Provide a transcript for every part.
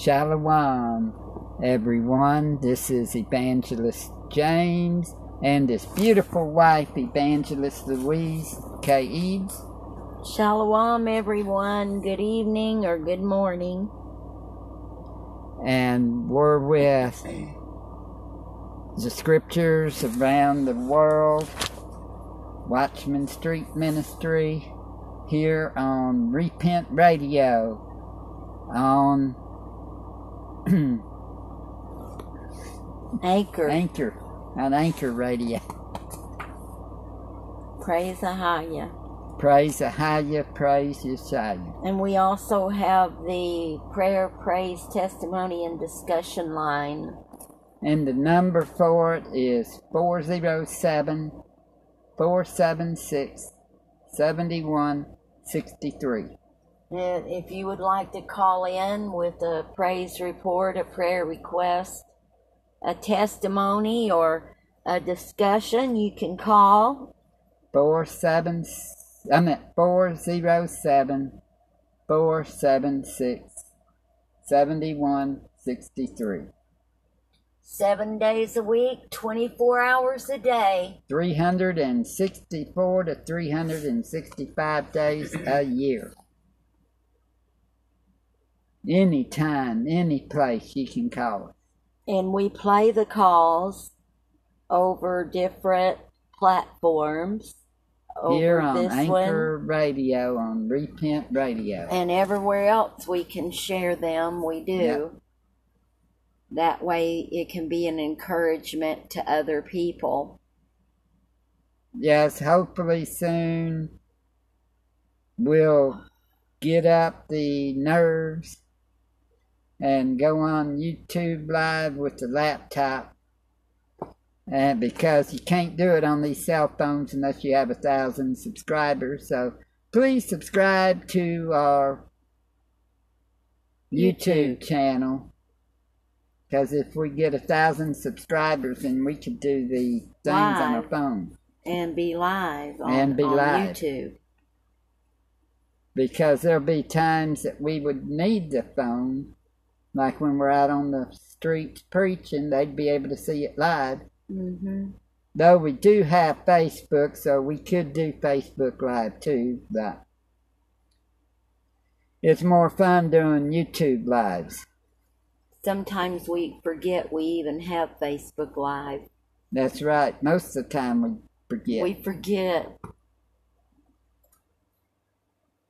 Shalom, everyone. This is Evangelist James and his beautiful wife, Evangelist Louise K. Eads. Shalom, everyone. Good evening or good morning. And we're with the scriptures around the world, Watchman Street Ministry, here on Repent Radio on Anchor. Anchor, on Anchor Radio. Praise Ahaya. Praise Ahaya, praise Yeshaya. And we also have the prayer, praise, testimony, and discussion line. And the number for it is 407 476 7163. If you would like to call in with a praise report, a prayer request, a testimony, or a discussion, you can call 47 I meant 407 476 7163. seven days a week, 24 hours a day. 364 to 365 days a year. Anytime, any place you can call us. And we play the calls over different platforms. Here Over on this Anchor one Radio, on Repent Radio. and everywhere else we can share them, we do. Yep. That way it can be an encouragement to other people. Yes, hopefully soon we'll get up the nerves and go on YouTube Live with the laptop. And because you can't do it on these cell phones unless you have a thousand subscribers. So please subscribe to our YouTube, YouTube. channel. Because if we get a thousand subscribers, then we could do the things on our phone. And be live on, And be on live. YouTube. because there'll be times that we would need the phone, like when we're out on the streets preaching, they'd be able to see it live. hmm Though we do have Facebook, so we could do Facebook Live too, but it's more fun doing YouTube Lives. Sometimes we forget we even have Facebook Live. That's right. Most of the time we forget. We forget.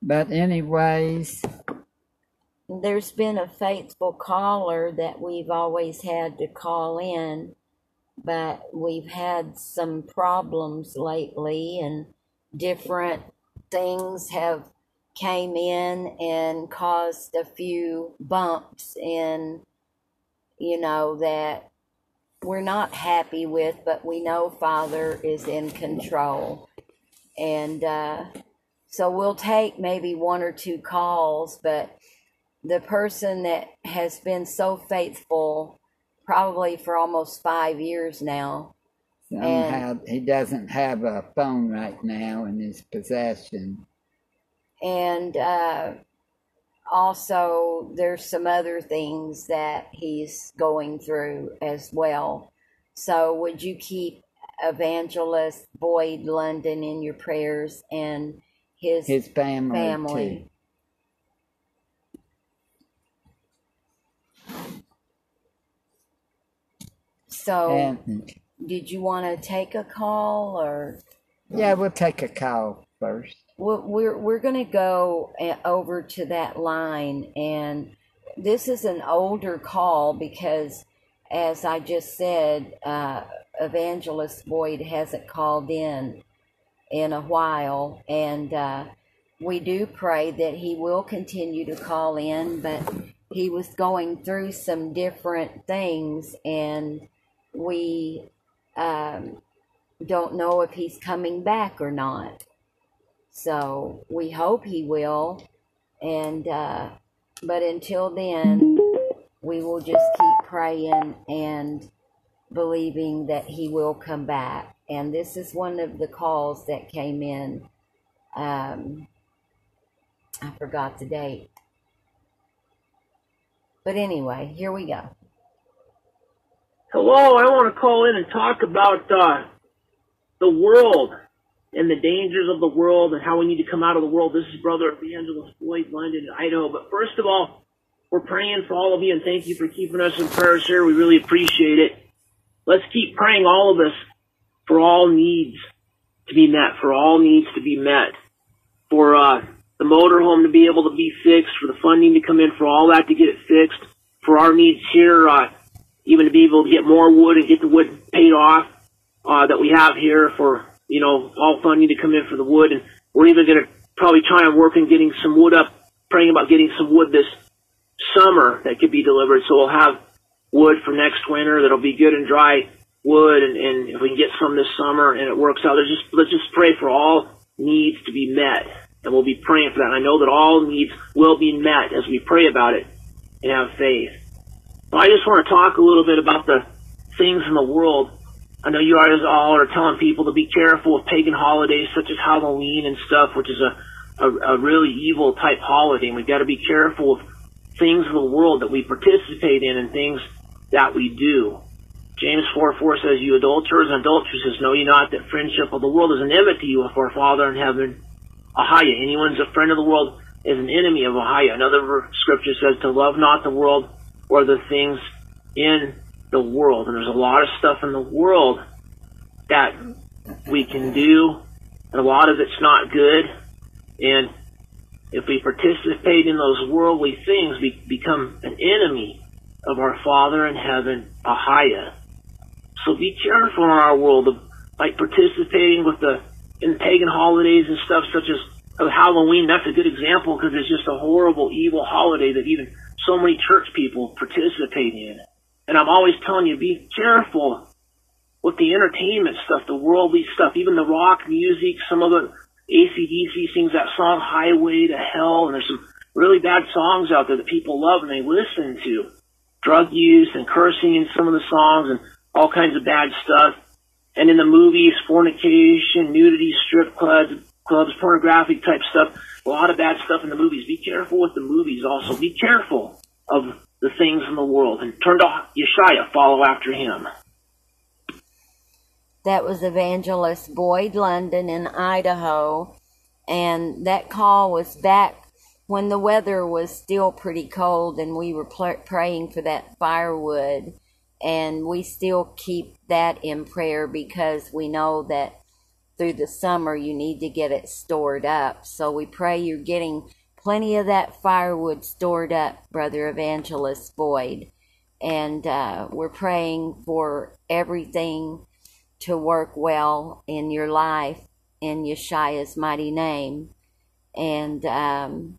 but anyways, There's been a faithful caller that we've always had to call in, but we've had some problems lately and different things have came in and caused a few bumps in you know that we're not happy with but we know father is in control. And uh, so we'll take maybe one or two calls but the person that has been so faithful probably for almost five years now. Somehow he doesn't have a phone right now in his possession. and uh, also there's some other things that he's going through as well. So would you keep evangelist boyd london in your prayers and his, His family, family so And did you want to take a call or yeah, we'll take a call first. Well, we're we're going to go uh, over to that line, and this is an older call because, as I just said, uh, Evangelist Boyd hasn't called in in a while, and uh, we do pray that he will continue to call in, but he was going through some different things, and we um, don't know if he's coming back or not. So we hope he will. And, uh, but until then, we will just keep praying and believing that he will come back. And this is one of the calls that came in. Um, I forgot the date. But anyway, here we go. Hello, I want to call in and talk about uh, the world and the dangers of the world and how we need to come out of the world. This is Brother Evangelist Boyd London Idaho. But first of all, we're praying for all of you and thank you for keeping us in prayers here. We really appreciate it. Let's keep praying, all of us, for all needs to be met, for all needs to be met, for uh, the motorhome to be able to be fixed, for the funding to come in, for all that to get it fixed, for our needs here, uh, even to be able to get more wood and get the wood paid off uh, that we have here, for you know all funding to come in for the wood, and we're even going to probably try and work on getting some wood up, praying about getting some wood this summer that could be delivered, so we'll have wood for next winter that'll be good and dry wood, and, and if we can get some this summer and it works out, let's just let's just pray for all needs to be met and we'll be praying for that. And I know that all needs will be met as we pray about it and have faith. I just want to talk a little bit about the things in the world. I know you guys all are telling people to be careful with pagan holidays such as Halloween and stuff, which is a, a, a really evil type holiday. And we've got to be careful of things in the world that we participate in and things that we do. James 4 4 says, You adulterers and adulteresses, know ye not that friendship of the world is an enmity with our Father in heaven Ahaya. Anyone's a friend of the world is an enemy of Ahaya. Another scripture says to love not the world or the things in the world. And there's a lot of stuff in the world that we can do, and a lot of it's not good. And if we participate in those worldly things, we become an enemy of our Father in heaven, Ahaya. So be careful in our world of like participating with the in pagan holidays and stuff such as of Halloween, that's a good example because it's just a horrible, evil holiday that even so many church people participate in. It. And I'm always telling you, be careful with the entertainment stuff, the worldly stuff, even the rock music. Some of the ACDC sings that song Highway to Hell, and there's some really bad songs out there that people love and they listen to. Drug use and cursing in some of the songs and all kinds of bad stuff. And in the movies, fornication, nudity, strip clubs, clubs, pornographic type stuff, a lot of bad stuff in the movies. Be careful with the movies also. Be careful of the things in the world and turn to Yeshaya, follow after him. That was Evangelist Boyd London in Idaho, and that call was back when the weather was still pretty cold and we were pl- praying for that firewood and we still keep that in prayer because we know that through the summer you need to get it stored up. So we pray you're getting plenty of that firewood stored up, Brother Evangelist Boyd. And uh, we're praying for everything to work well in your life in Yeshua's mighty name. And um,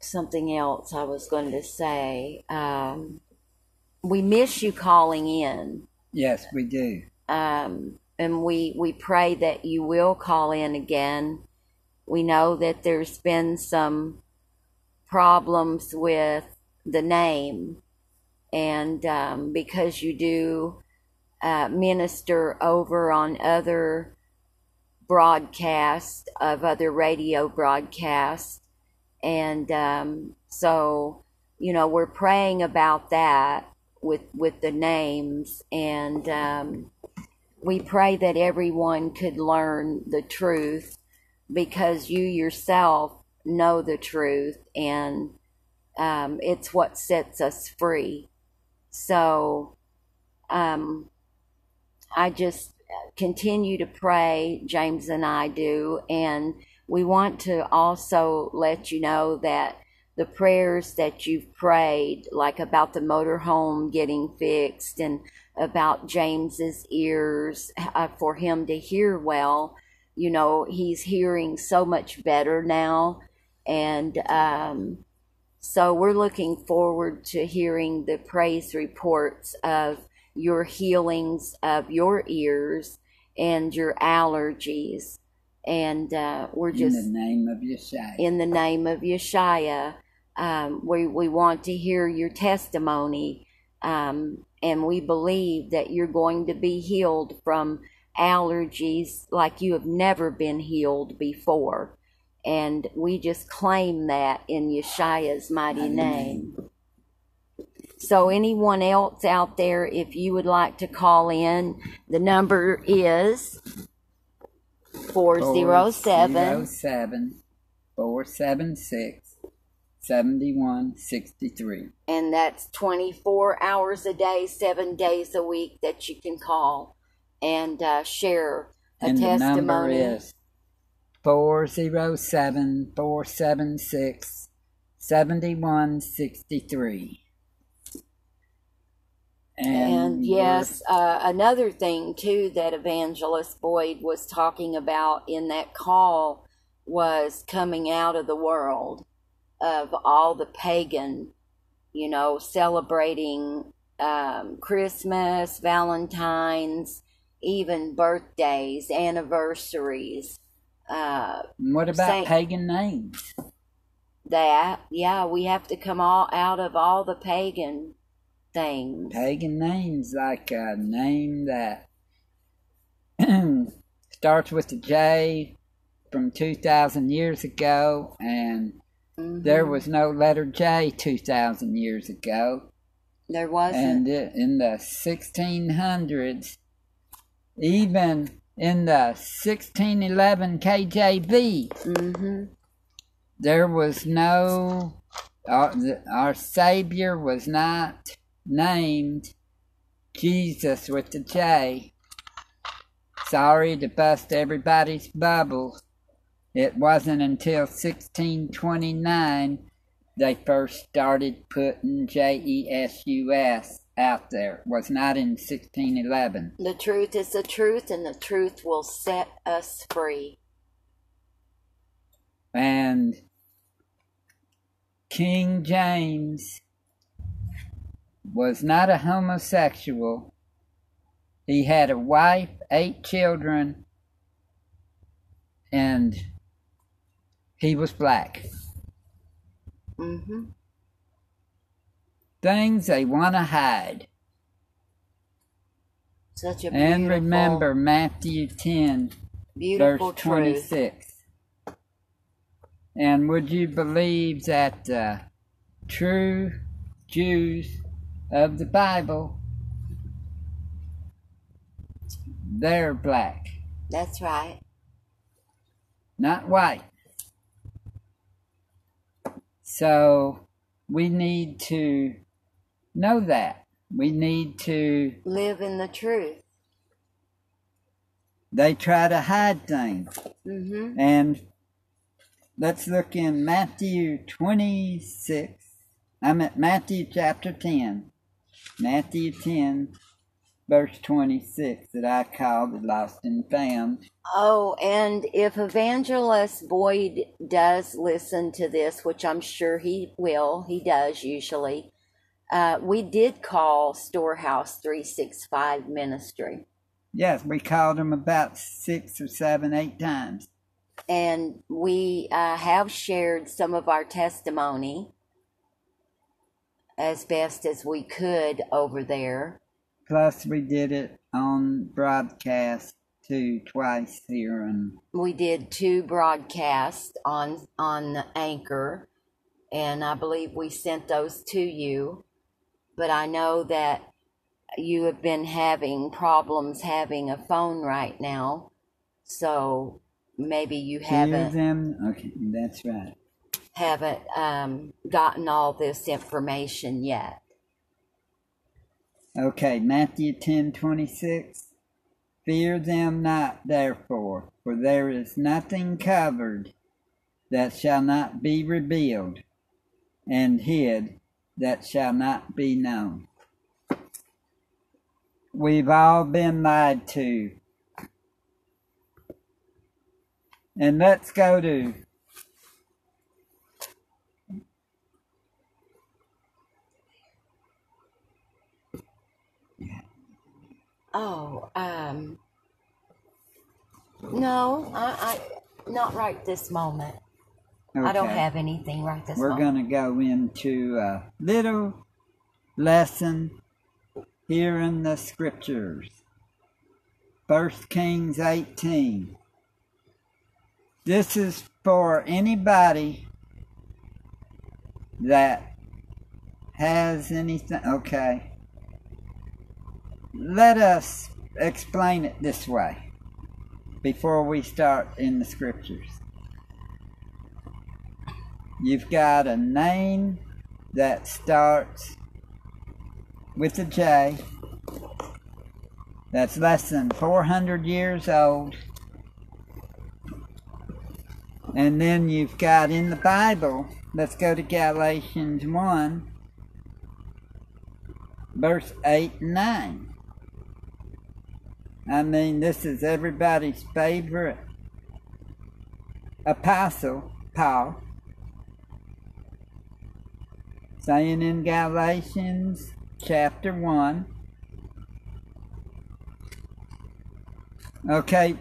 something else I was going to say. Um, we miss you calling in. Yes, we do. Um, and we, we pray that you will call in again. We know that there's been some problems with the name, and um, because you do uh, minister over on other broadcasts of other radio broadcasts, and um, so you know we're praying about that with with the names and um, we pray that everyone could learn the truth because you yourself know the truth and um, it's what sets us free. So um, i just continue to pray james and i do and we want to also let you know that the prayers that you've prayed, like about the motorhome getting fixed and about James's ears uh, for him to hear well. You know, he's hearing so much better now. And um, so we're looking forward to hearing the praise reports of your healings of your ears and your allergies. And uh, we're just in the name of Yeshua. In the name of Yeshua, um, we we want to hear your testimony, um, and we believe that you're going to be healed from allergies like you have never been healed before. And we just claim that in Yeshua's mighty name. So, anyone else out there, if you would like to call in, the number is 407 407 476 7163. and that's 24 hours a day, seven days a week that you can call and uh, share a And the number testimony. is 407 476 7163. And yes, uh, another thing too that Evangelist Boyd was talking about in that call was coming out of the world of all the pagan, you know, celebrating um, Christmas, Valentine's, even birthdays, anniversaries. Uh, What about Saint- pagan names? that, yeah, we have to come all out of all the pagan things. Pagan names like a name that starts with a J from 2,000 years ago, and Mhm. there was no letter J 2,000 years ago. There wasn't. And in the 1600s, even in the 1611 KJV, hmm there was no, our, our Savior was not named Jesus with the J. Sorry to bust everybody's bubble. It wasn't until 1629 they first started putting J E S U S out there. It was not in 1611. The truth is the truth, and the truth will set us free. And King James was not a homosexual. He had a wife, eight children, and he was black. Mm-hmm. Things they want to hide. Such a beautiful, And remember Matthew 10, beautiful verse truth. 26. And would you believe that the true Jews of the Bible, they're black, That's right. not white. So we need to know that. We need to, Live in the truth. they try to hide things. hmm And let's look in Matthew 26. I'm at Matthew chapter 10. Matthew 10, verse 26, that I called the lost and found. Oh, and if Evangelist Boyd does listen to this, which I'm sure he will, he does usually, uh, we did call Storehouse 365 Ministry. Yes, we called them about six or seven, eight times. and we uh, have shared some of our testimony as best as we could over there. Plus, we did it on broadcast too, twice here. And We did two broadcasts on on the Anchor, and I believe we sent those to you. But I know that you have been having problems having a phone right now, so maybe you haven't them. Okay, that's right. haven't um, gotten all this information yet. Okay, Matthew ten twenty six. Fear them not, therefore, for there is nothing covered that shall not be revealed, and hid that shall not be known. We've all been lied to. And let's go to Oh, um, no, I, I, not right this moment. I don't have anything right this We're moment. going to go into a little lesson here in the scriptures. First Kings 18. This is for anybody that has anything. Okay. Let us explain it this way before we start in the scriptures. You've got a name that starts with a J that's less than 400 years old. And then you've got in the Bible, let's go to Galatians 1, verse 8 and 9. I mean, this is everybody's favorite apostle, Paul, saying in Galatians chapter 1, okay,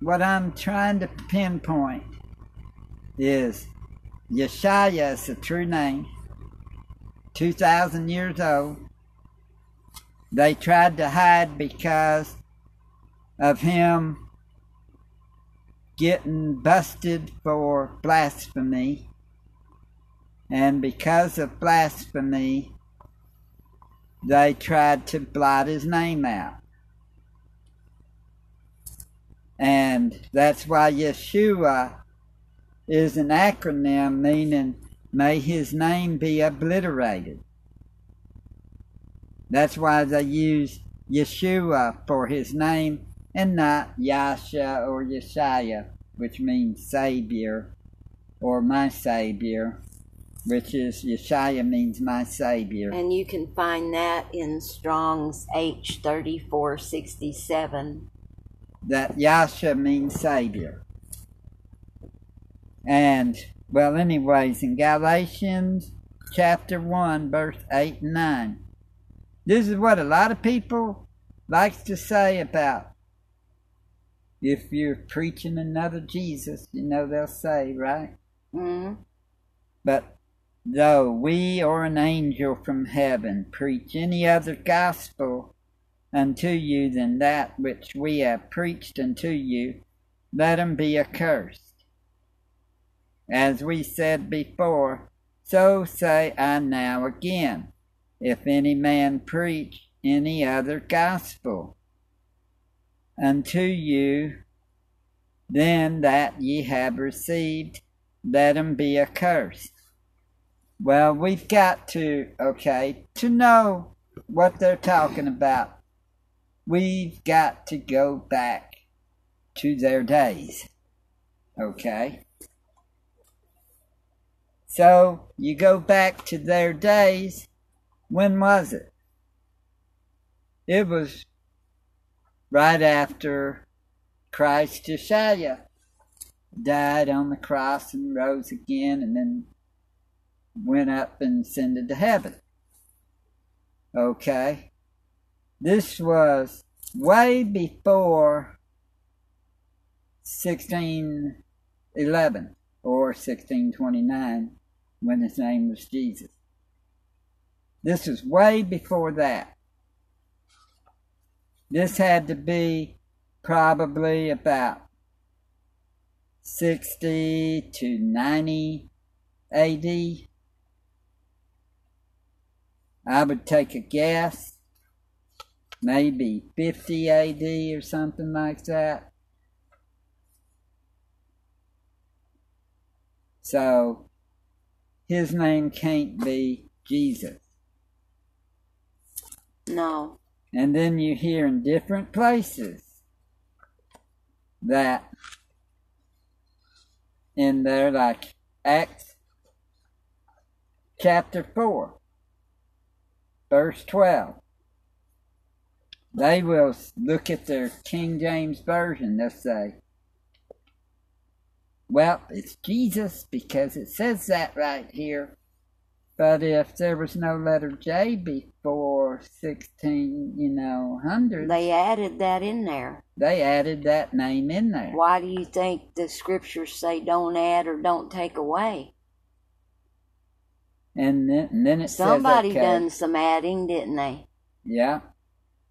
what I'm trying to pinpoint is Yeshaya is a true name, 2,000 years old. They tried to hide because of him getting busted for blasphemy. And because of blasphemy, they tried to blot his name out. And that's why Yeshua is an acronym meaning may his name be obliterated. That's why they use Yeshua for his name and not Yasha or Yeshaya, which means Savior or my Savior, which is Yeshaya means my Savior. And you can find that in Strong's H3467. That Yasha means Savior. And, well, anyways, in Galatians chapter 1, verse 8 and 9, this is what a lot of people likes to say about if you're preaching another Jesus, you know they'll say, right? Mm. But though we or an angel from heaven preach any other gospel unto you than that which we have preached unto you, let him be accursed. As we said before, so say I now again, if any man preach any other gospel unto you then that ye have received, let him be accursed. Well, we've got to, okay, to know what they're talking about, we've got to go back to their days. Okay? So, you go back to their days, when was it? It was right after Christ Josiah died on the cross and rose again and then went up and ascended to heaven. Okay? This was way before 1611 or 1629 when his name was Jesus. This was way before that. This had to be probably about 60 to 90 AD. I would take a guess, maybe 50 AD or something like that. So his name can't be Jesus. No. And then you hear in different places that in there, like Acts chapter 4, verse 12. They will look at their King James Version, they'll say, Well, it's Jesus because it says that right here. But if there was no letter J before 16, you know, hundred, They added that in there. they added that name in there. Why do you think the scriptures say don't add or don't take away? And then, and then it Somebody says, okay, done some adding, didn't they? Yeah.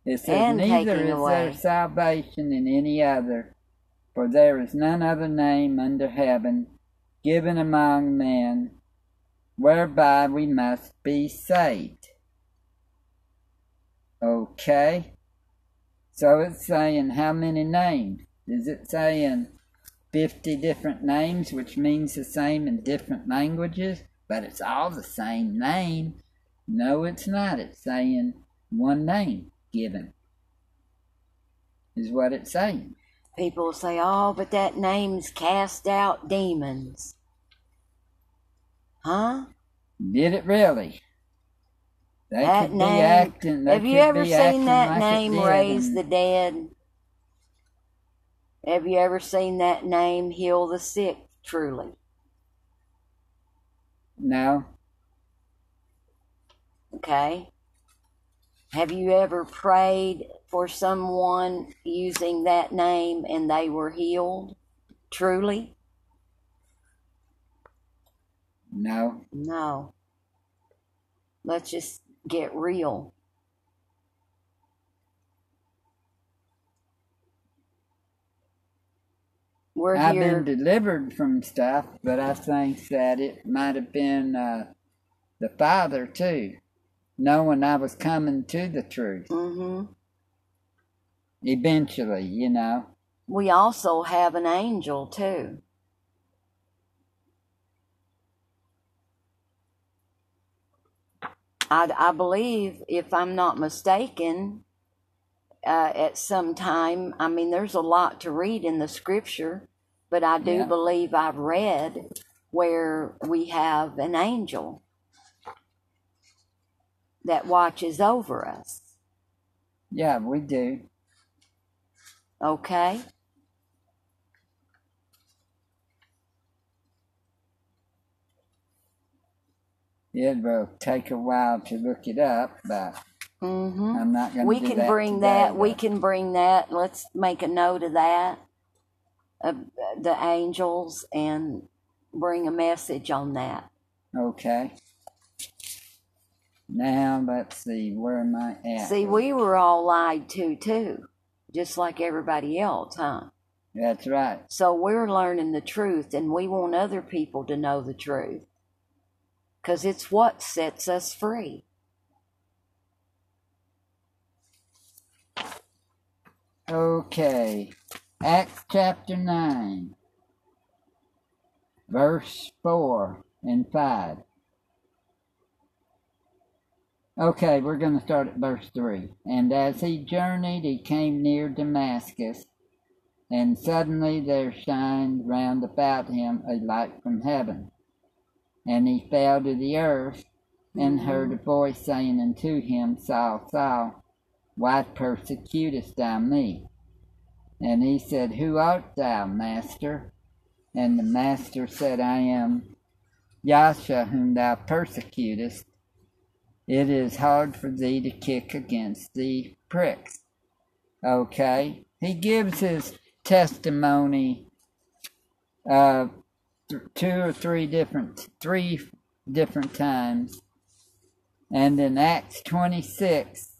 It says, And neither is away. there salvation in any other, For there is none other name under heaven given among men whereby we must be saved. Okay? So it's saying how many names? Is it saying 50 different names, which means the same in different languages, but it's all the same name? No, it's not. It's saying one name given, is what it's saying. People say, oh, but that name's cast out demons. Huh? Did it really? They that name. acting. Have you ever seen that like name raise and- the dead? Have you ever seen that name heal the sick? Truly. No, Okay. Have you ever prayed for someone using that name and they were healed? Truly? No. No. Let's just get real. We're I've here. been delivered from stuff, but I think that it might have been uh, the Father too, knowing I was coming to the truth hmm eventually. You know. We also have an angel too. I, I believe, if I'm not mistaken, uh, at some time, I mean, there's a lot to read in the scripture, but I do Yeah. believe I've read where we have an angel that watches over us. Yeah, we do. Okay? It will take a while to look it up, but Mm-hmm. I'm not going to. we can that bring today, that we can bring that let's make a note of that of the angels and bring a message on that Okay. Now let's see. Where am I at? see we were all lied to too just like everybody else huh That's right. so we're learning the truth and we want other people to know the truth because it's what sets us free Okay. Acts chapter 9, verse 4 and 5. Okay, we're going to start at verse 3. And as he journeyed, he came near Damascus, and suddenly there shined round about him a light from heaven. And he fell to the earth, and heard a voice saying unto him, Saul, Saul, why persecutest thou me? And he said, Who art thou, master? And the master said, I am Yasha, whom thou persecutest. It is hard for thee to kick against the pricks. Okay? He gives his testimony uh, th- two or three different, three different times. And in Acts 26,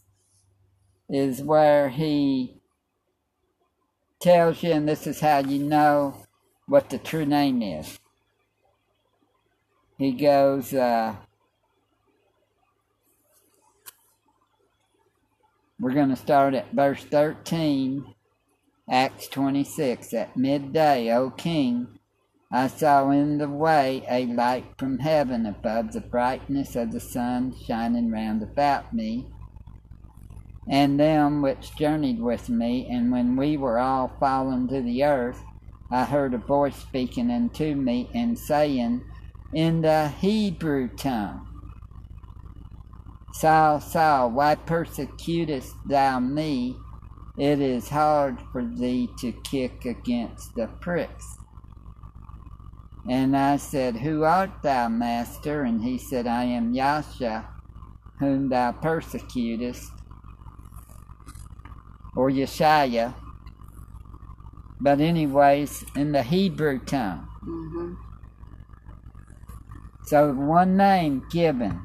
is where he tells you, and this is how you know what the true name is. He goes, uh, we're going to start at verse 13, Acts 26. At midday, O king, I saw in the way a light from heaven above the brightness of the sun shining round about me and them which journeyed with me, and when we were all fallen to the earth, I heard a voice speaking unto me and saying in the Hebrew tongue, Saul, Saul, why persecutest thou me? It is hard for thee to kick against the pricks. And I said, Who art thou, master? And he said, I am Yasha, whom thou persecutest or Yeshaya. But anyways, in the Hebrew tongue. hmm So one name given.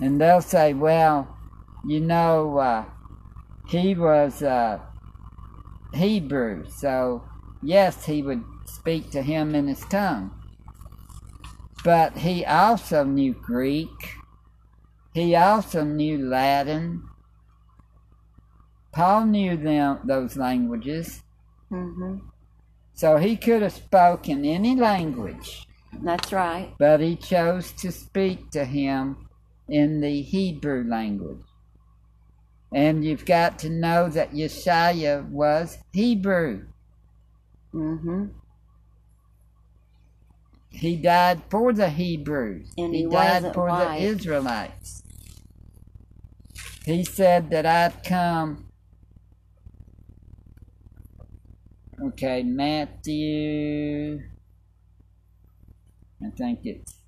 And they'll say, well, you know, uh, he was uh, Hebrew, so yes, he would speak to him in his tongue. But he also knew Greek. He also knew Latin. Paul knew them those languages. hmm So he could have spoken any language, That's right. but he chose to speak to him in the Hebrew language. And you've got to know that Yeshua was Hebrew. hmm He died for the Hebrews. And he, he died for white. the Israelites. He said that I've come. Okay, Matthew. I think it's.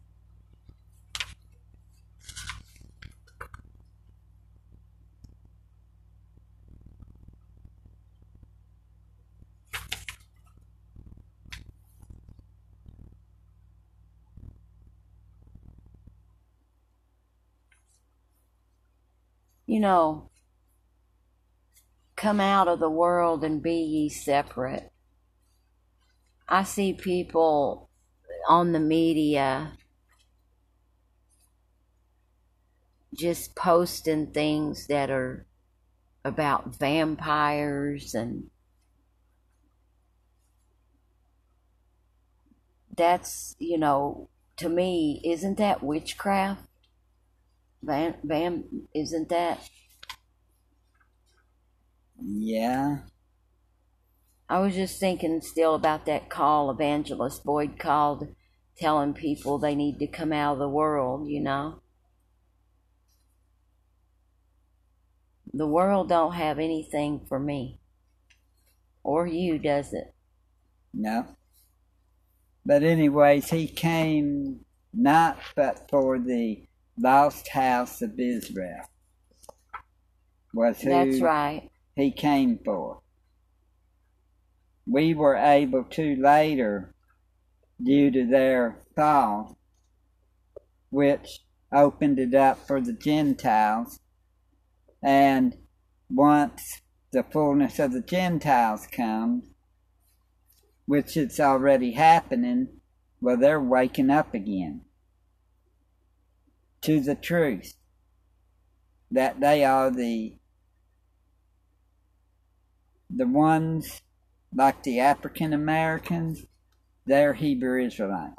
You know, come out of the world and be ye separate. I see people on the media just posting things that are about vampires and that's you know to me isn't that witchcraft van van isn't that Yeah. I was just thinking still about that call Evangelist Boyd called telling people they need to come out of the world, you know. The world don't have anything for me. Or you, does it? No. But, anyways, he came not but for the lost house of Israel. Was who That's right. he came for. We were able to later, due to their fall, which opened it up for the Gentiles, and once the fullness of the Gentiles comes, which it's already happening, well, they're waking up again to the truth that they are the the ones like the African Americans, they're Hebrew Israelites.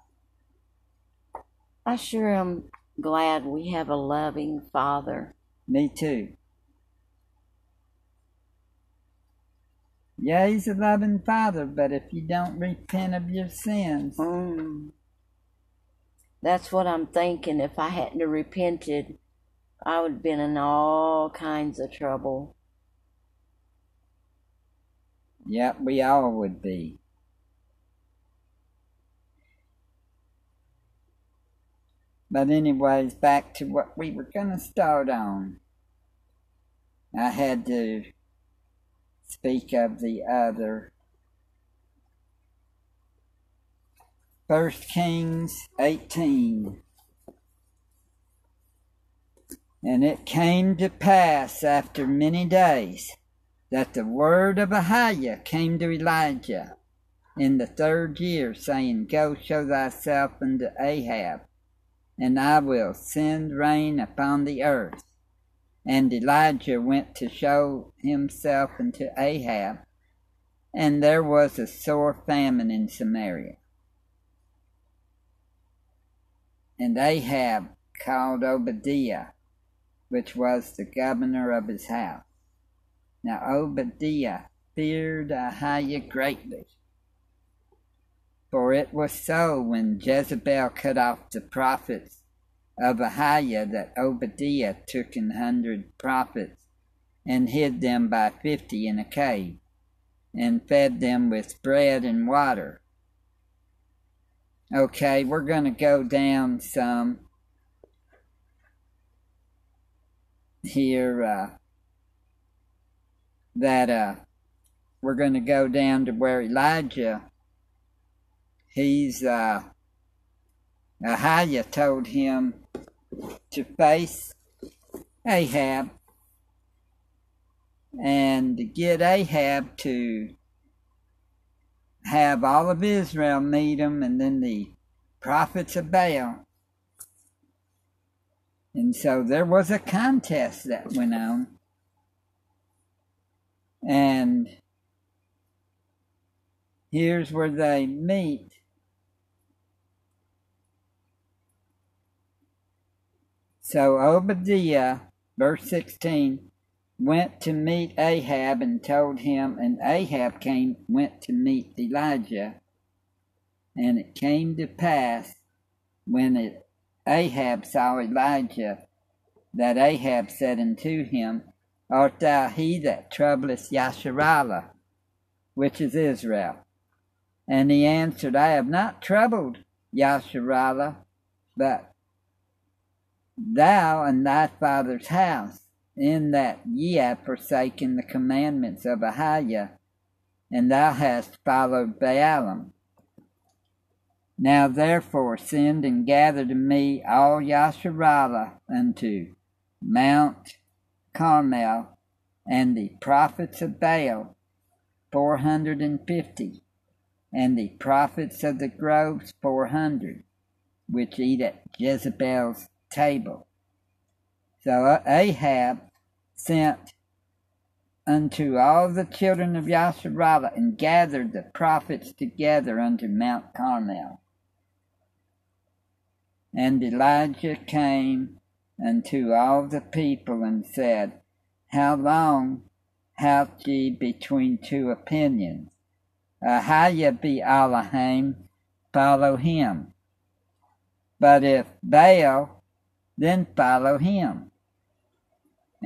I sure am glad we have a loving Father. Me too. Yeah, he's a loving father, but if you don't repent of your sins, Mm. That's what I'm thinking. If I hadn't repented, I would have been in all kinds of trouble. yep, we all would be. But anyways, back to what we were gonna start on. I had to speak of the other. First Kings 18. And it came to pass after many days that the word of Ahiah came to Elijah in the third year, saying, Go show thyself unto Ahab, and I will send rain upon the earth. And Elijah went to show himself unto Ahab, and there was a sore famine in Samaria. And Ahab called Obadiah, which was the governor of his house. Now Obadiah feared Ahiah greatly. For it was so when Jezebel cut off the prophets of Ahiah that Obadiah took an hundred prophets and hid them by fifty in a cave, and fed them with bread and water. Okay, we're going to go down some here. Uh, that uh, we're going to go down to where Elijah, he's, uh, Ahiah told him to face Ahab and to get Ahab to have all of Israel meet him, and then the prophets of Baal. And so there was a contest that went on. And here's where they meet. So Obadiah, verse 16, went to meet Ahab and told him, and Ahab came, went to meet Elijah. And it came to pass when it, Ahab saw Elijah that Ahab said unto him, Art thou he that troublest Yasharallah, which is Israel? And he answered, I have not troubled Yasharallah, but thou and thy father's house in that ye have forsaken the commandments of Ahiah, and thou hast followed Baalim. Now therefore send and gather to me all Yasharallah unto Mount Carmel, and the prophets of Baal, four hundred and fifty, and the prophets of the groves, four hundred, which eat at Jezebel's table. So Ahab sent unto all the children of Yasharallah and gathered the prophets together unto Mount Carmel. And Elijah came unto all the people and said, How long halt ye between two opinions? Ahiah be Elohim, follow him. But if Baal, then follow him.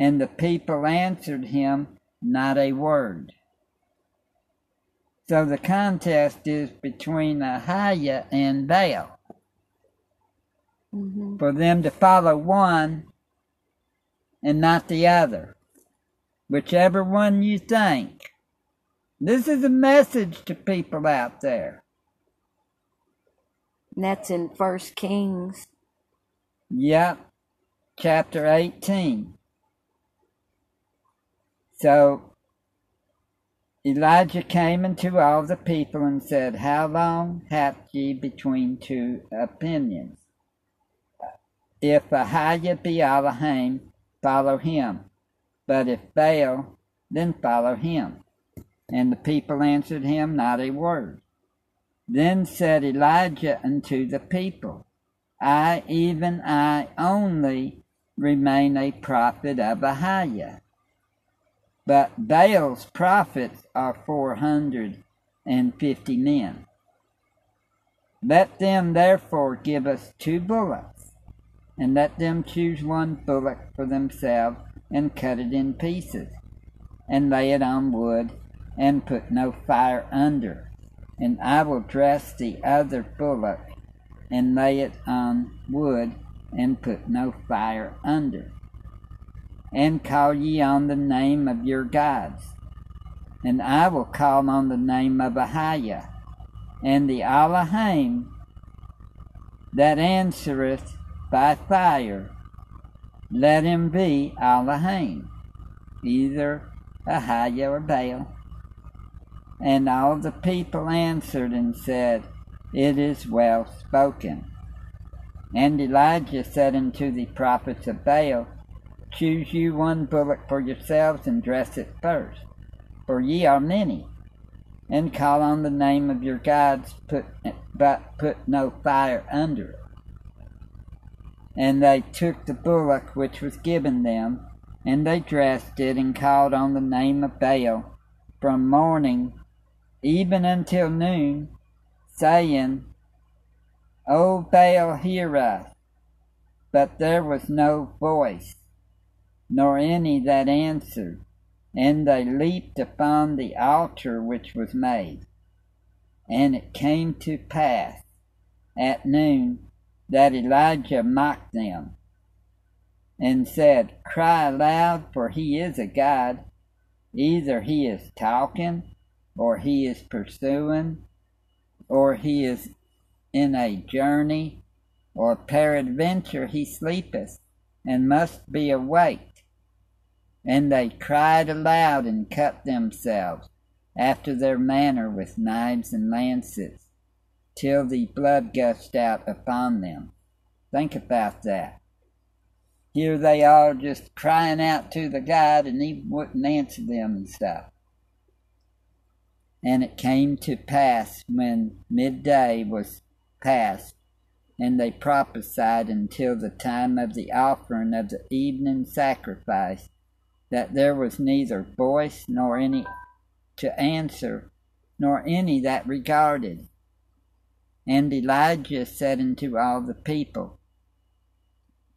And the people answered him not a word. So the contest is between Ahiah and Baal. Mm-hmm. For them to follow one and not the other. Whichever one you think. This is a message to people out there. And that's in First Kings. Yep, chapter 18. So Elijah came unto all the people and said, How long hath ye between two opinions? If Ahiah be Elohim, follow him. But if Baal, then follow him. And the people answered him not a word. Then said Elijah unto the people, I, even I only, remain a prophet of Ahiah but Baal's prophets are 450 men. Let them therefore give us two bullocks, and let them choose one bullock for themselves, and cut it in pieces, and lay it on wood, and put no fire under. And I will dress the other bullock, and lay it on wood, and put no fire under and call ye on the name of your gods. And I will call on the name of Ahiah, and the Elohim that answereth by fire, let him be Elohim, either Ahiah or Baal. And all the people answered and said, It is well spoken. And Elijah said unto the prophets of Baal, Choose you one bullock for yourselves and dress it first, for ye are many. And call on the name of your gods, put, but put no fire under it. And they took the bullock which was given them, and they dressed it, and called on the name of Baal from morning even until noon, saying, O Baal, hear us. But there was no voice nor any that answered. And they leaped upon the altar which was made. And it came to pass at noon that Elijah mocked them and said, Cry aloud, for he is a God. Either he is talking, or he is pursuing, or he is in a journey, or peradventure he sleepeth, and must be awake And they cried aloud and cut themselves after their manner with knives and lances, till the blood gushed out upon them. Think about that. Here they are just crying out to the God, and he wouldn't answer them and stuff. And it came to pass when midday was past, and they prophesied until the time of the offering of the evening sacrifice, that there was neither voice nor any to answer, nor any that regarded. And Elijah said unto all the people,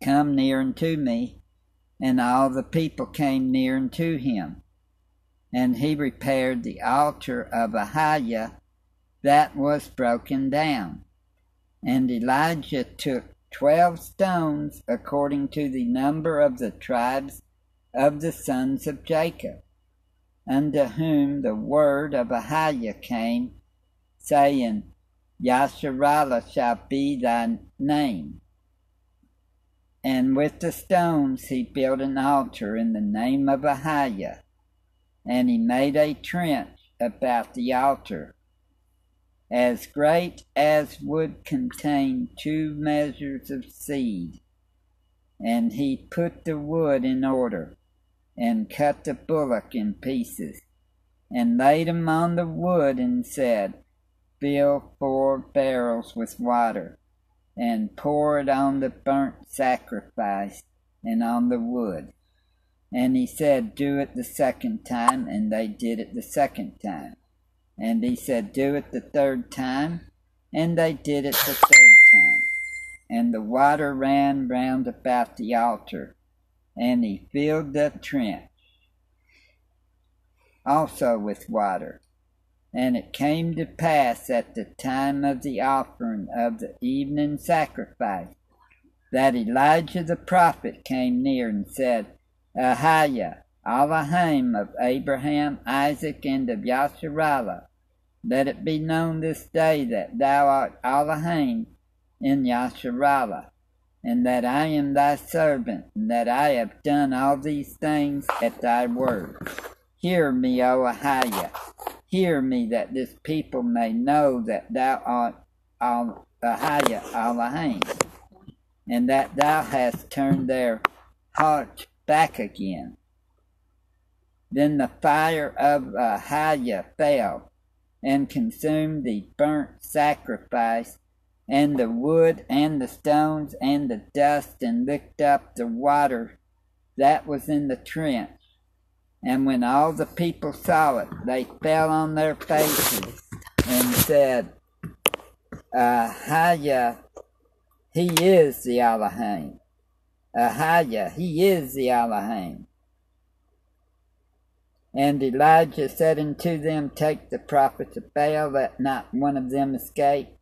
Come near unto me. And all the people came near unto him. And he repaired the altar of Ahiah that was broken down. And Elijah took twelve stones according to the number of the tribes of the sons of Jacob, unto whom the word of Ahiah came, saying, Yasharallah shall be thy name. And with the stones he built an altar in the name of Ahiah, and he made a trench about the altar, as great as would contain two measures of seed. And he put the wood in order, and cut the bullock in pieces, and laid him on the wood, and said, Fill four barrels with water and pour it on the burnt sacrifice and on the wood. And he said, Do it the second time, and they did it the second time. And he said, Do it the third time, and they did it the third time. And the water ran round about the altar, and he filled the trench also with water. And it came to pass at the time of the offering of the evening sacrifice that Elijah the prophet came near and said, Ahiah, Elohim of Abraham, Isaac, and of Yasharallah, let it be known this day that thou art Elohim in Yasharallah, and that I am thy servant, and that I have done all these things at thy word. Hear me, O Ahiah, Hear me, that this people may know that thou art Ahaya Elohim, and that thou hast turned their hearts back again. Then the fire of Ahaya fell and consumed the burnt sacrifice, and the wood, and the stones, and the dust, and licked up the water that was in the trench and when all the people saw it, they fell on their faces and said, Ahaya, he is the Elohim. Ahaya, he is the Elohim. And Elijah said unto them, Take the prophets of Baal, let not one of them escape.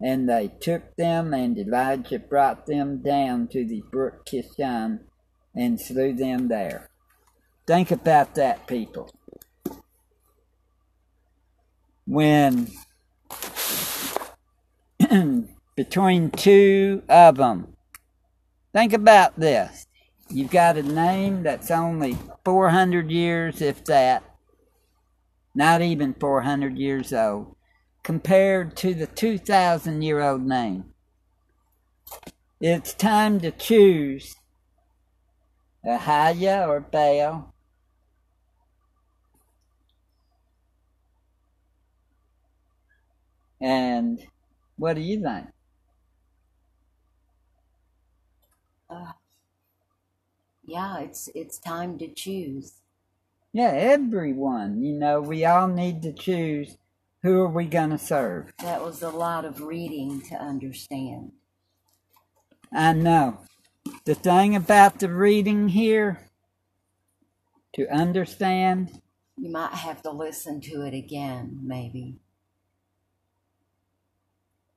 And they took them, and Elijah brought them down to the brook Kishon, and slew them there. Think about that, people. When between two of them, think about this. You've got a name that's only 400 years, if that, not even 400 years old, compared to the 2,000 year old name. It's time to choose Ahaya or Baal And what do you think? Uh, yeah, it's it's time to choose. Yeah, everyone. You know, we all need to choose who are we going to serve. That was a lot of reading to understand. I know. The thing about the reading here, to understand, you might have to listen to it again, maybe.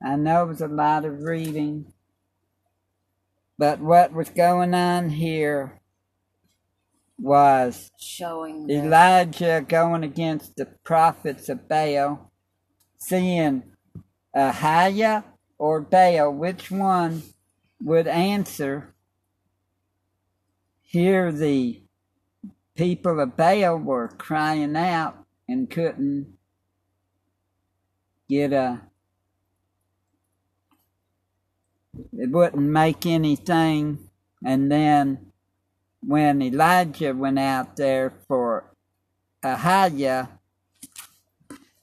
I know it was a lot of reading. But what was going on here was showing Elijah going against the prophets of Baal, seeing Ahiah or Baal, which one would answer. Here the people of Baal were crying out and couldn't get a it wouldn't make anything and then when Elijah went out there for Ahiah,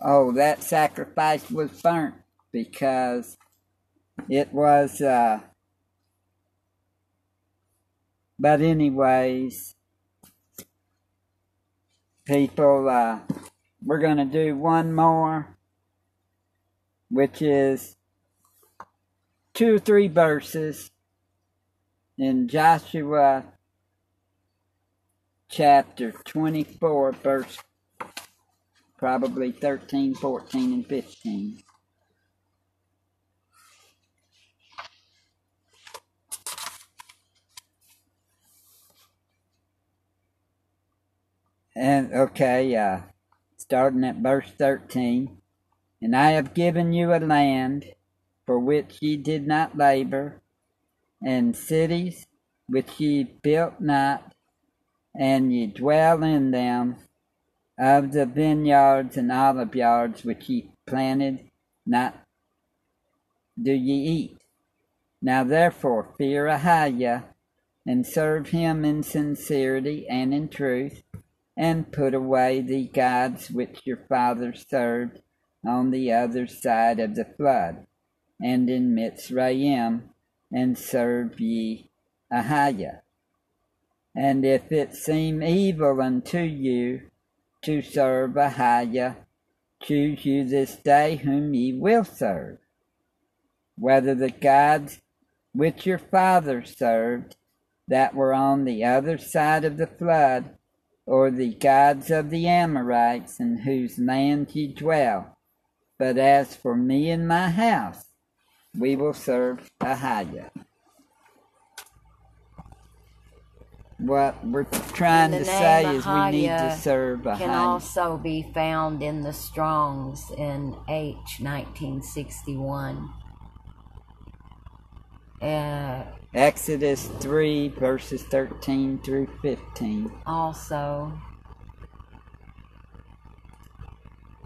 oh that sacrifice was burnt because it was uh but anyways people uh we're gonna do one more which is two or three verses in Joshua chapter 24 verse probably 13 14 and 15 And okay, uh, starting at verse 13. And I have given you a land for which ye did not labor, and cities which ye built not, and ye dwell in them, of the vineyards and olive yards which ye planted, not do ye eat. Now therefore fear Ahiah, and serve him in sincerity and in truth and put away the gods which your fathers served on the other side of the flood, and in Mitzrayim, and serve ye Ahiah. And if it seem evil unto you to serve Ahiah, choose you this day whom ye will serve, whether the gods which your fathers served that were on the other side of the flood, or the gods of the Amorites in whose land ye dwell. But as for me and my house, we will serve Ahiah. What we're trying to say is we need to serve Ahiah. Can also be found in the Strongs in H 1961. Uh, Exodus 3, verses 13 through 15. Also.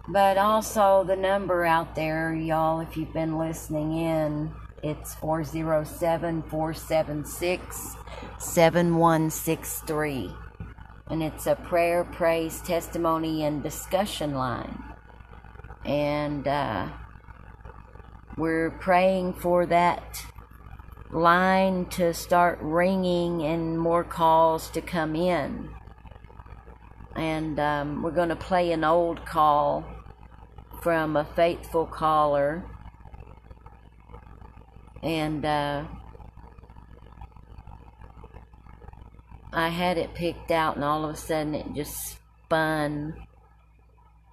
But also the number out there, y'all, if you've been listening in, it's 407 476 7163. And it's a prayer, praise, testimony, and discussion line. And uh, we're praying for that line to start ringing and more calls to come in. And um, we're going to play an old call from a faithful caller. And uh, I had it picked out, and all of a sudden it just spun.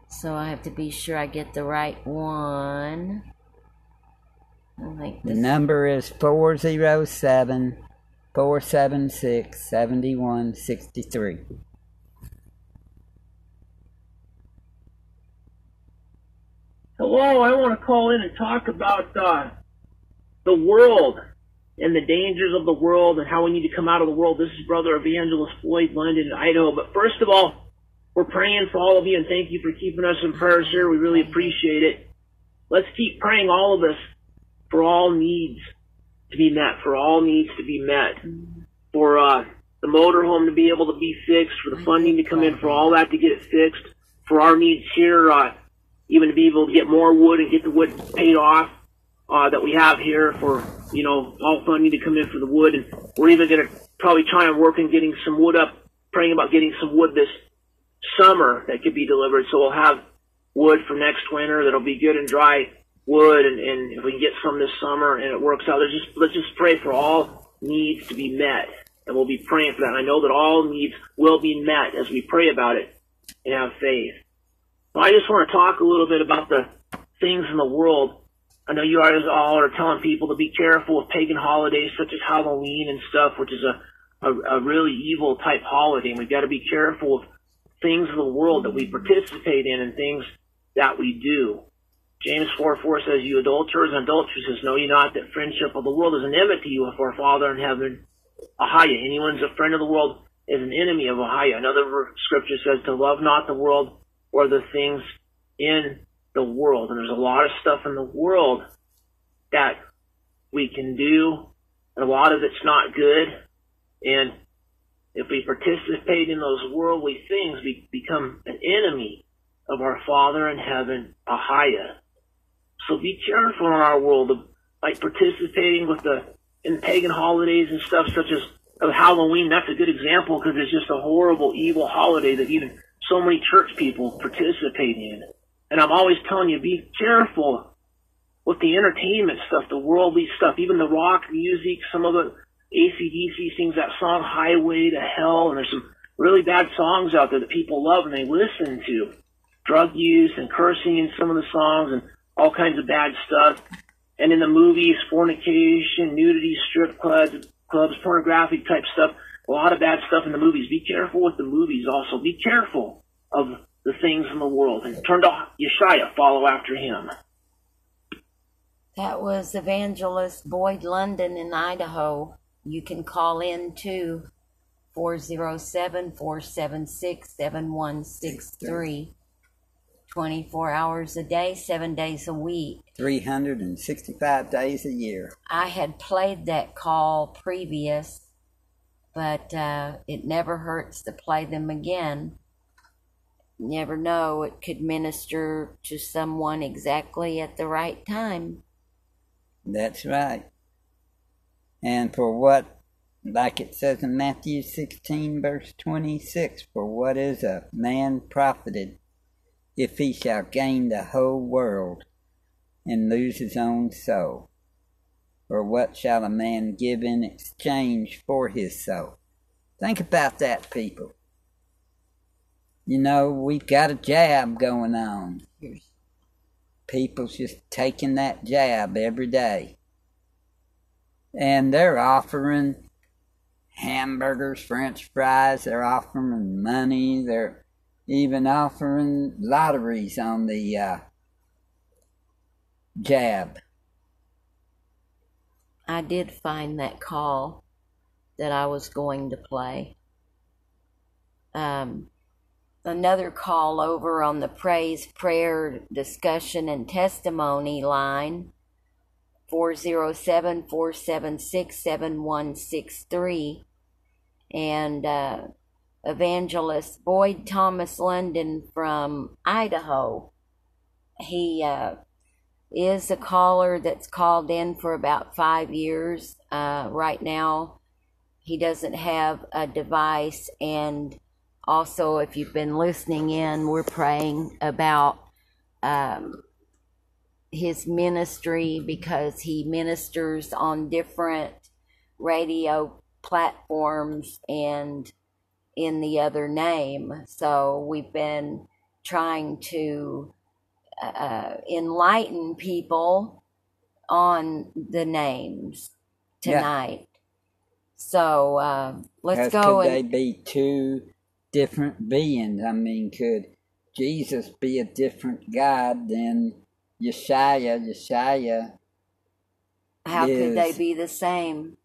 So I have to be sure I get the right one. Like the number is 407 476 7163. Hello, I want to call in and talk about uh, the world and the dangers of the world and how we need to come out of the world. This is Brother Evangelist Boyd London, Idaho. But first of all, we're praying for all of you and thank you for keeping us in prayer, here. We really appreciate it. Let's keep praying, all of us, for all needs to be met, for all needs to be met, for uh, the motorhome to be able to be fixed, for the funding to come in, for all that to get it fixed, for our needs here, uh, even to be able to get more wood and get the wood paid off uh, that we have here, for you know all funding to come in for the wood, and we're even going to probably try and work on getting some wood up, praying about getting some wood this summer that could be delivered, so we'll have wood for next winter that'll be good and dry wood, and, and if we can get some this summer and it works out, let's just let's just pray for all needs to be met, and we'll be praying for that. And I know that all needs will be met as we pray about it and have faith. So I just want to talk a little bit about the things in the world. I know you guys all are telling people to be careful with pagan holidays such as Halloween and stuff, which is a, a, a really evil type holiday. And we've got to be careful of things in the world that we participate in and things that we do. James 4 4 says, You adulterers and adulteresses, know ye not that friendship of the world is an enmity with our Father in heaven? Ahiah, anyone's a friend of the world is an enemy of Ahaya. Another scripture says to love not the world or the things in the world. And there's a lot of stuff in the world that we can do, and a lot of it's not good. And if we participate in those worldly things, we become an enemy of our Father in heaven, Ahaya. So be careful in our world of like participating with the in pagan holidays and stuff such as of Halloween. That's a good example because it's just a horrible, evil holiday that even so many church people participate in. And I'm always telling you, be careful with the entertainment stuff, the worldly stuff, even the rock music. Some of the AC/DC sings that song Highway to Hell, and there's some really bad songs out there that people love and they listen to. Drug use and cursing in some of the songs and all kinds of bad stuff. And in the movies, fornication, nudity, strip clubs, clubs, pornographic type stuff. A lot of bad stuff in the movies. Be careful with the movies also. Be careful of the things in the world. And turn to Yeshaya, follow after him. That was Evangelist Boyd London in Idaho. You can call in too, 407 476 7163. 24 hours a day, seven days a week. 365 days a year. I had played that call previous, but uh, it never hurts to play them again. Never know, it could minister to someone exactly at the right time. That's right. And for what, like it says in Matthew 16, verse 26, for what is a man profited if he shall gain the whole world and lose his own soul? Or what shall a man give in exchange for his soul? Think about that, people. You know, we've got a jab going on. People's just taking that jab every day. And they're offering hamburgers, french fries, they're offering money, they're even offering lotteries on the uh, jab. I did find that call that I was going to play. Um, another call over on the praise, prayer, discussion, and testimony line 407 476 7163. And uh, evangelist Boyd Thomas London from Idaho. He uh, is a caller that's called in for about five years. Uh, right now, he doesn't have a device. And also, if you've been listening in, we're praying about um, his ministry because he ministers on different radio platforms and in the other name. So we've been trying to uh, enlighten people on the names tonight. Yeah. So uh, let's go. Could and, they be two different beings? I mean, could Jesus be a different God than Yeshaya? Yeshaya. How is, could they be the same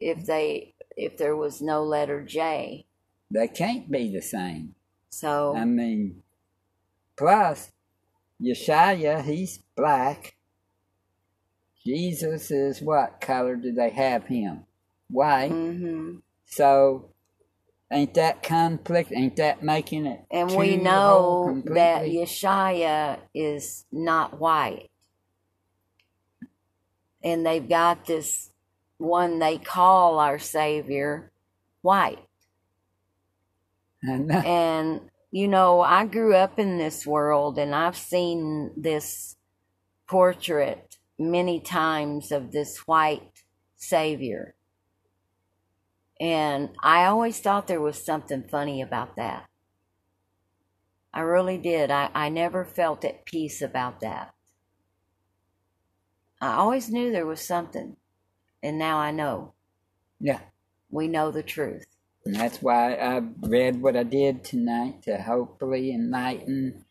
if they if there was no letter J? They can't be the same. So I mean, plus Yeshaya, he's black. Jesus is what color do they have him? White. Mm-hmm. So ain't that conflict? Ain't that making it? And we know that Yeshaya is not white. And they've got this one they call our Savior white. And, you know, I grew up in this world and I've seen this portrait many times of this white Savior. And I always thought there was something funny about that. I really did. I, I never felt at peace about that. I always knew there was something, and now I know. Yeah. We know the truth. And that's why I read what I did tonight to hopefully enlighten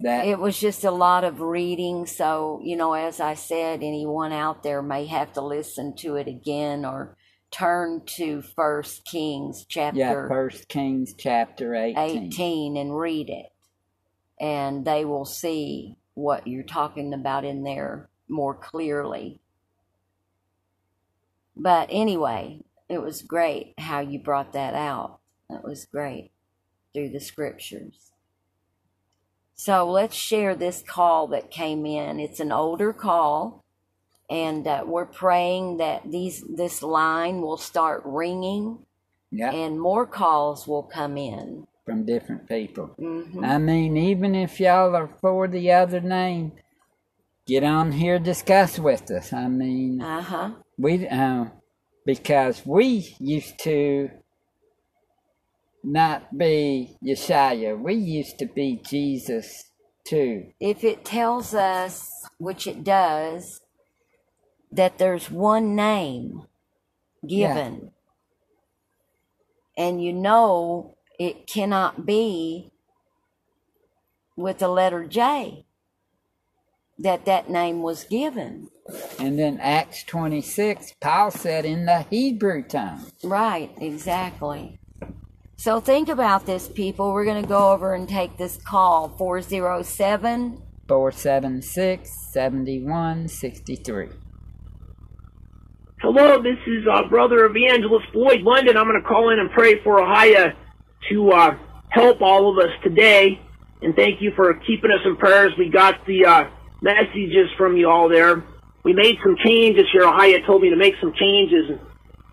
that. It was just a lot of reading. So, you know, as I said, anyone out there may have to listen to it again or turn to First Kings chapter Yeah, First Kings chapter 18. 18 and read it. And they will see what you're talking about in there more clearly. But anyway, it was great how you brought that out. That was great through the scriptures. So let's share this call that came in. It's an older call, and uh, we're praying that these this line will start ringing Yeah, and more calls will come in. from different people. hmm I mean, even if y'all are for the other name, get on here, discuss with us. I mean, Uh huh. we uh, because we used to not be Yeshaya. We used to be Jesus too. If it tells us, which it does, that there's one name given, and you know it cannot be with the letter J, that that name was given. And then Acts 26, Paul said in the Hebrew tongue. Right, exactly. So think about this, people. We're going to go over and take this call 407 476 7163. Hello, this is uh, Brother Evangelist Boyd London. I'm going to call in and pray for Ahia to uh, help all of us today. And thank you for keeping us in prayers. We got the uh, messages from you all there. We made some changes here. Ahia told me to make some changes.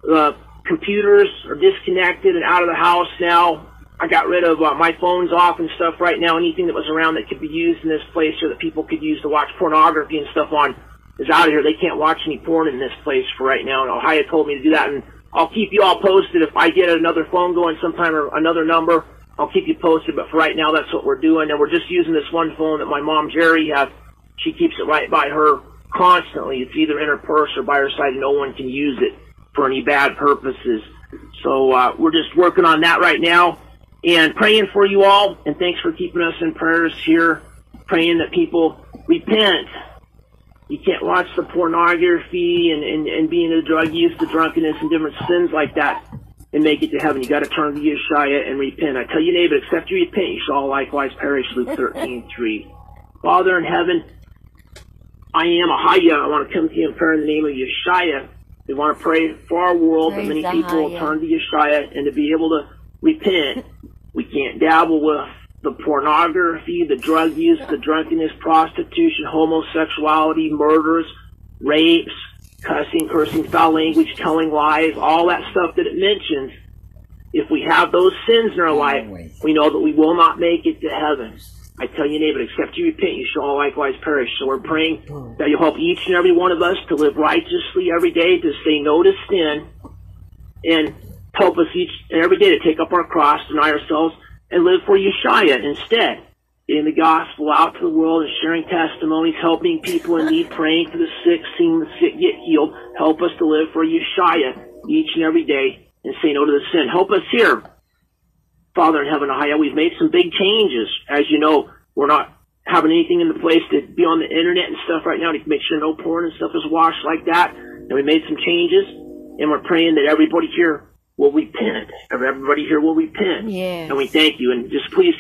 The computers are disconnected and out of the house now. I got rid of uh, my phone's off and stuff right now. Anything that was around that could be used in this place or that people could use to watch pornography and stuff on is out of here. They can't watch any porn in this place for right now. And Ahia told me to do that, and I'll keep you all posted if I get another phone going sometime or another number. I'll keep you posted. But for right now, that's what we're doing, and we're just using this one phone that my mom Jerry has. She keeps it right by her constantly. It's either in her purse or by her side, no one can use it for any bad purposes. So uh, we're just working on that right now and praying for you all. And thanks for keeping us in prayers here, praying that people repent. You can't watch the pornography and, and, and being a drug use, the drunkenness, and different sins like that and make it to heaven. You got to turn to Yeshua and repent. I tell you, neighbor, except you repent, you shall likewise perish. Luke thirteen three. Father in heaven, I am a Haya. I want to come to you in prayer in the name of Yeshua. We want to pray for our world that many people will turn to Yeshua and to be able to repent. we can't dabble with the pornography, the drug use, the drunkenness, prostitution, homosexuality, murders, rapes, cussing, cursing, foul language, telling lies, all that stuff that it mentions. If we have those sins in our life, we know that we will not make it to heaven. I tell you, neighbor, except you repent, you shall all likewise perish. So we're praying that you'll help each and every one of us to live righteously every day, to say no to sin, and help us each and every day to take up our cross, deny ourselves, and live for Yeshua instead. Getting the gospel out to the world and sharing testimonies, helping people in need, praying for the sick, seeing the sick get healed. Help us to live for Yeshua each and every day and say no to the sin. Help us here. Father in heaven, Ahaya, we've made some big changes. As you know, we're not having anything in the place to be on the internet and stuff right now to make sure no porn and stuff is washed like that. And we made some changes, and we're praying that everybody here will we repent. Everybody here will we repent. Yes. And we thank you. And just please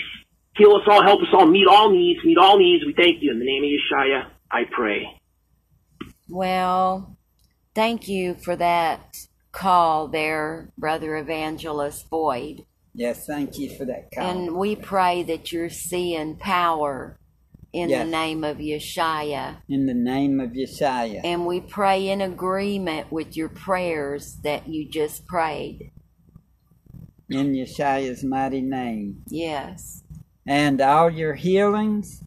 heal us all, help us all, meet all needs, meet all needs. We thank you. In the name of Yeshua, I pray. Well, thank you for that call there, Brother Evangelist Boyd. Yes, thank you for that call. And we pray that you're seeing power in Yes. the name of Yeshua. in the name of Yeshua. And we pray in agreement with your prayers that you just prayed. In Yeshua's mighty name. Yes. And all your healings,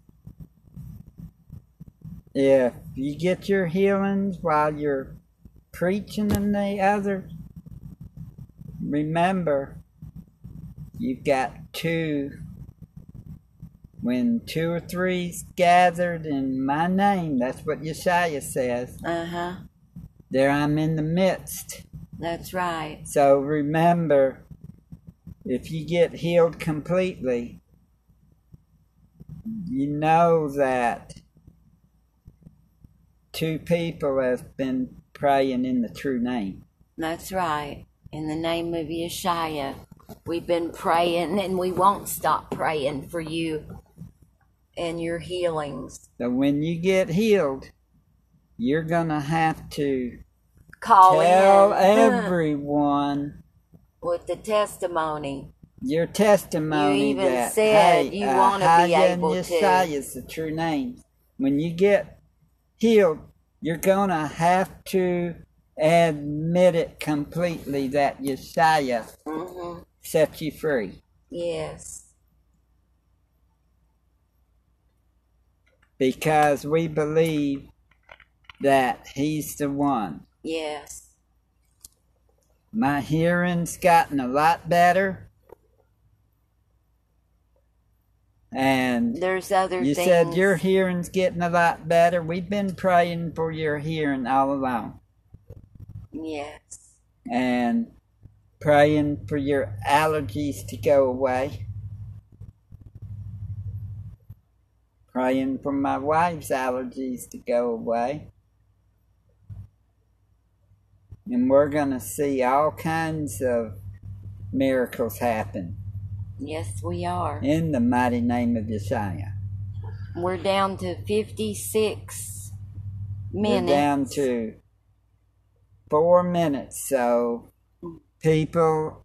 if you get your healings while you're preaching and the other, remember you've got two. When two or three's gathered in my name, that's what Yeshua says. Uh huh. There I'm in the midst. That's right. So remember, if you get healed completely, you know that two people have been praying in the true name. That's right. In the name of Yeshua, we've been praying and we won't stop praying for you and your healings. So when you get healed, you're gonna have to Call tell in everyone with the testimony. your testimony You even that said hey, you uh, wanna be Haya able to. Is the true name. When you get healed, you're gonna have to admit it completely that Yeshua hmm set you free. Yes. Because we believe that he's the one. Yes. My hearing's gotten a lot better. And There's other you things. said your hearing's getting a lot better. We've been praying for your hearing all along. Yes. And praying for your allergies to go away. Praying for my wife's allergies to go away. And we're going to see all kinds of miracles happen Yes, we are. in the mighty name of Yeshua. We're down to 56 minutes. We're down to four minutes, so people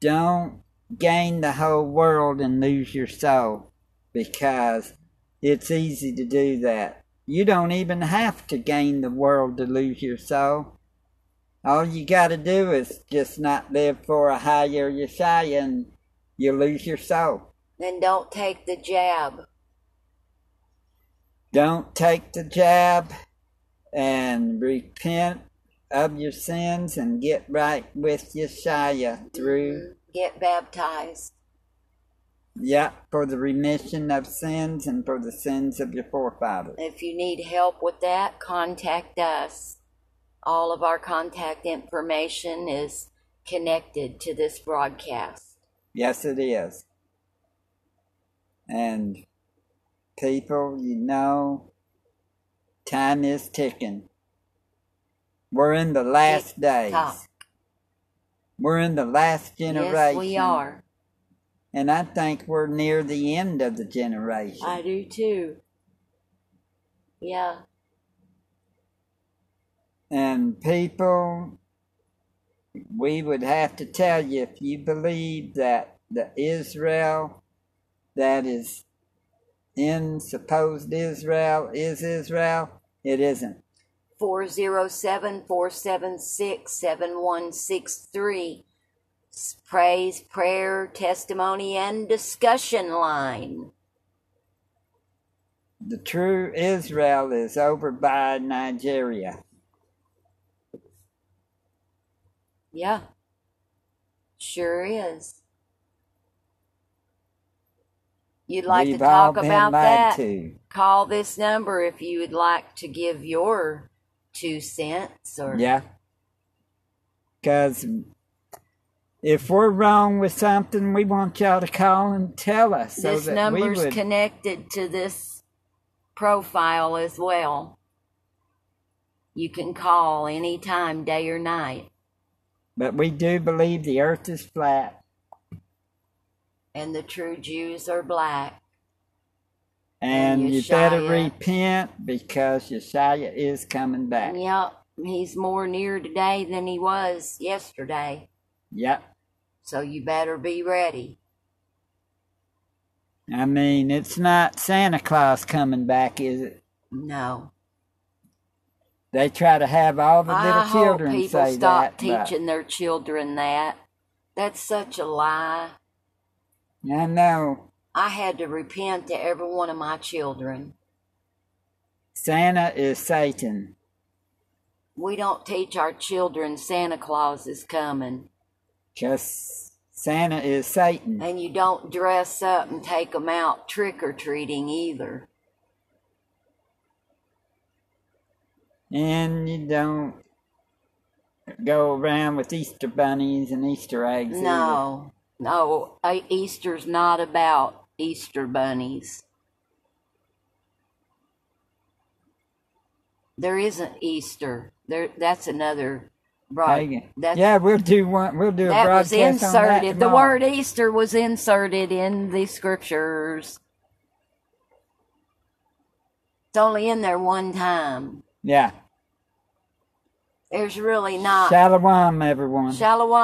don't gain the whole world and lose your soul because it's easy to do that. You don't even have to gain the world to lose your soul. All you got to do is just not live for a higher Yeshua and you lose your soul. Then don't take the jab. Don't take the jab and repent of your sins and get right with Yeshua through, Get baptized. Yeah, for the remission of sins and for the sins of your forefathers. If you need help with that, contact us. All of our contact information is connected to this broadcast. Yes, it is. And people, you know, time is ticking. We're in the last days. Tick-tock. We're in the last generation. Yes, we are. And I think we're near the end of the generation. I do too. Yeah. And people, we would have to tell you if you believe that the Israel that is in supposed Israel is Israel, it isn't. 407 476 7163. Praise, prayer, testimony, and discussion line. The true Israel is over by Nigeria. Yeah. Sure is. You'd like We've to talk about that? to. Call this number if you would like to give your two cents or Yeah. Because if we're wrong with something, we want y'all to call and tell us. So this that number's would, connected to this profile as well. You can call any time, day or night. But we do believe the earth is flat. And the true Jews are black. And And you better repent because Yeshua is coming back. Yep, he's more near today than he was yesterday. Yep. So you better be ready. I mean, it's not Santa Claus coming back, is it? No. They try to have all the little I hope children people say stop that. teaching their children that. That's such a lie. I know I had to repent to every one of my children. Santa is Satan. We don't teach our children Santa Claus is coming. Because Santa is Satan. And you don't dress up and take them out trick or treating either. And you don't go around with Easter bunnies and Easter eggs. either. No, no, uh, Easter's not about Easter bunnies. There isn't Easter. There, that's another Right. That's, yeah, we'll do one. We'll do a that was broadcast on that inserted. The word Easter was inserted in the scriptures. It's only in there one time. Yeah. There's really not. Shalom, everyone. Shalom.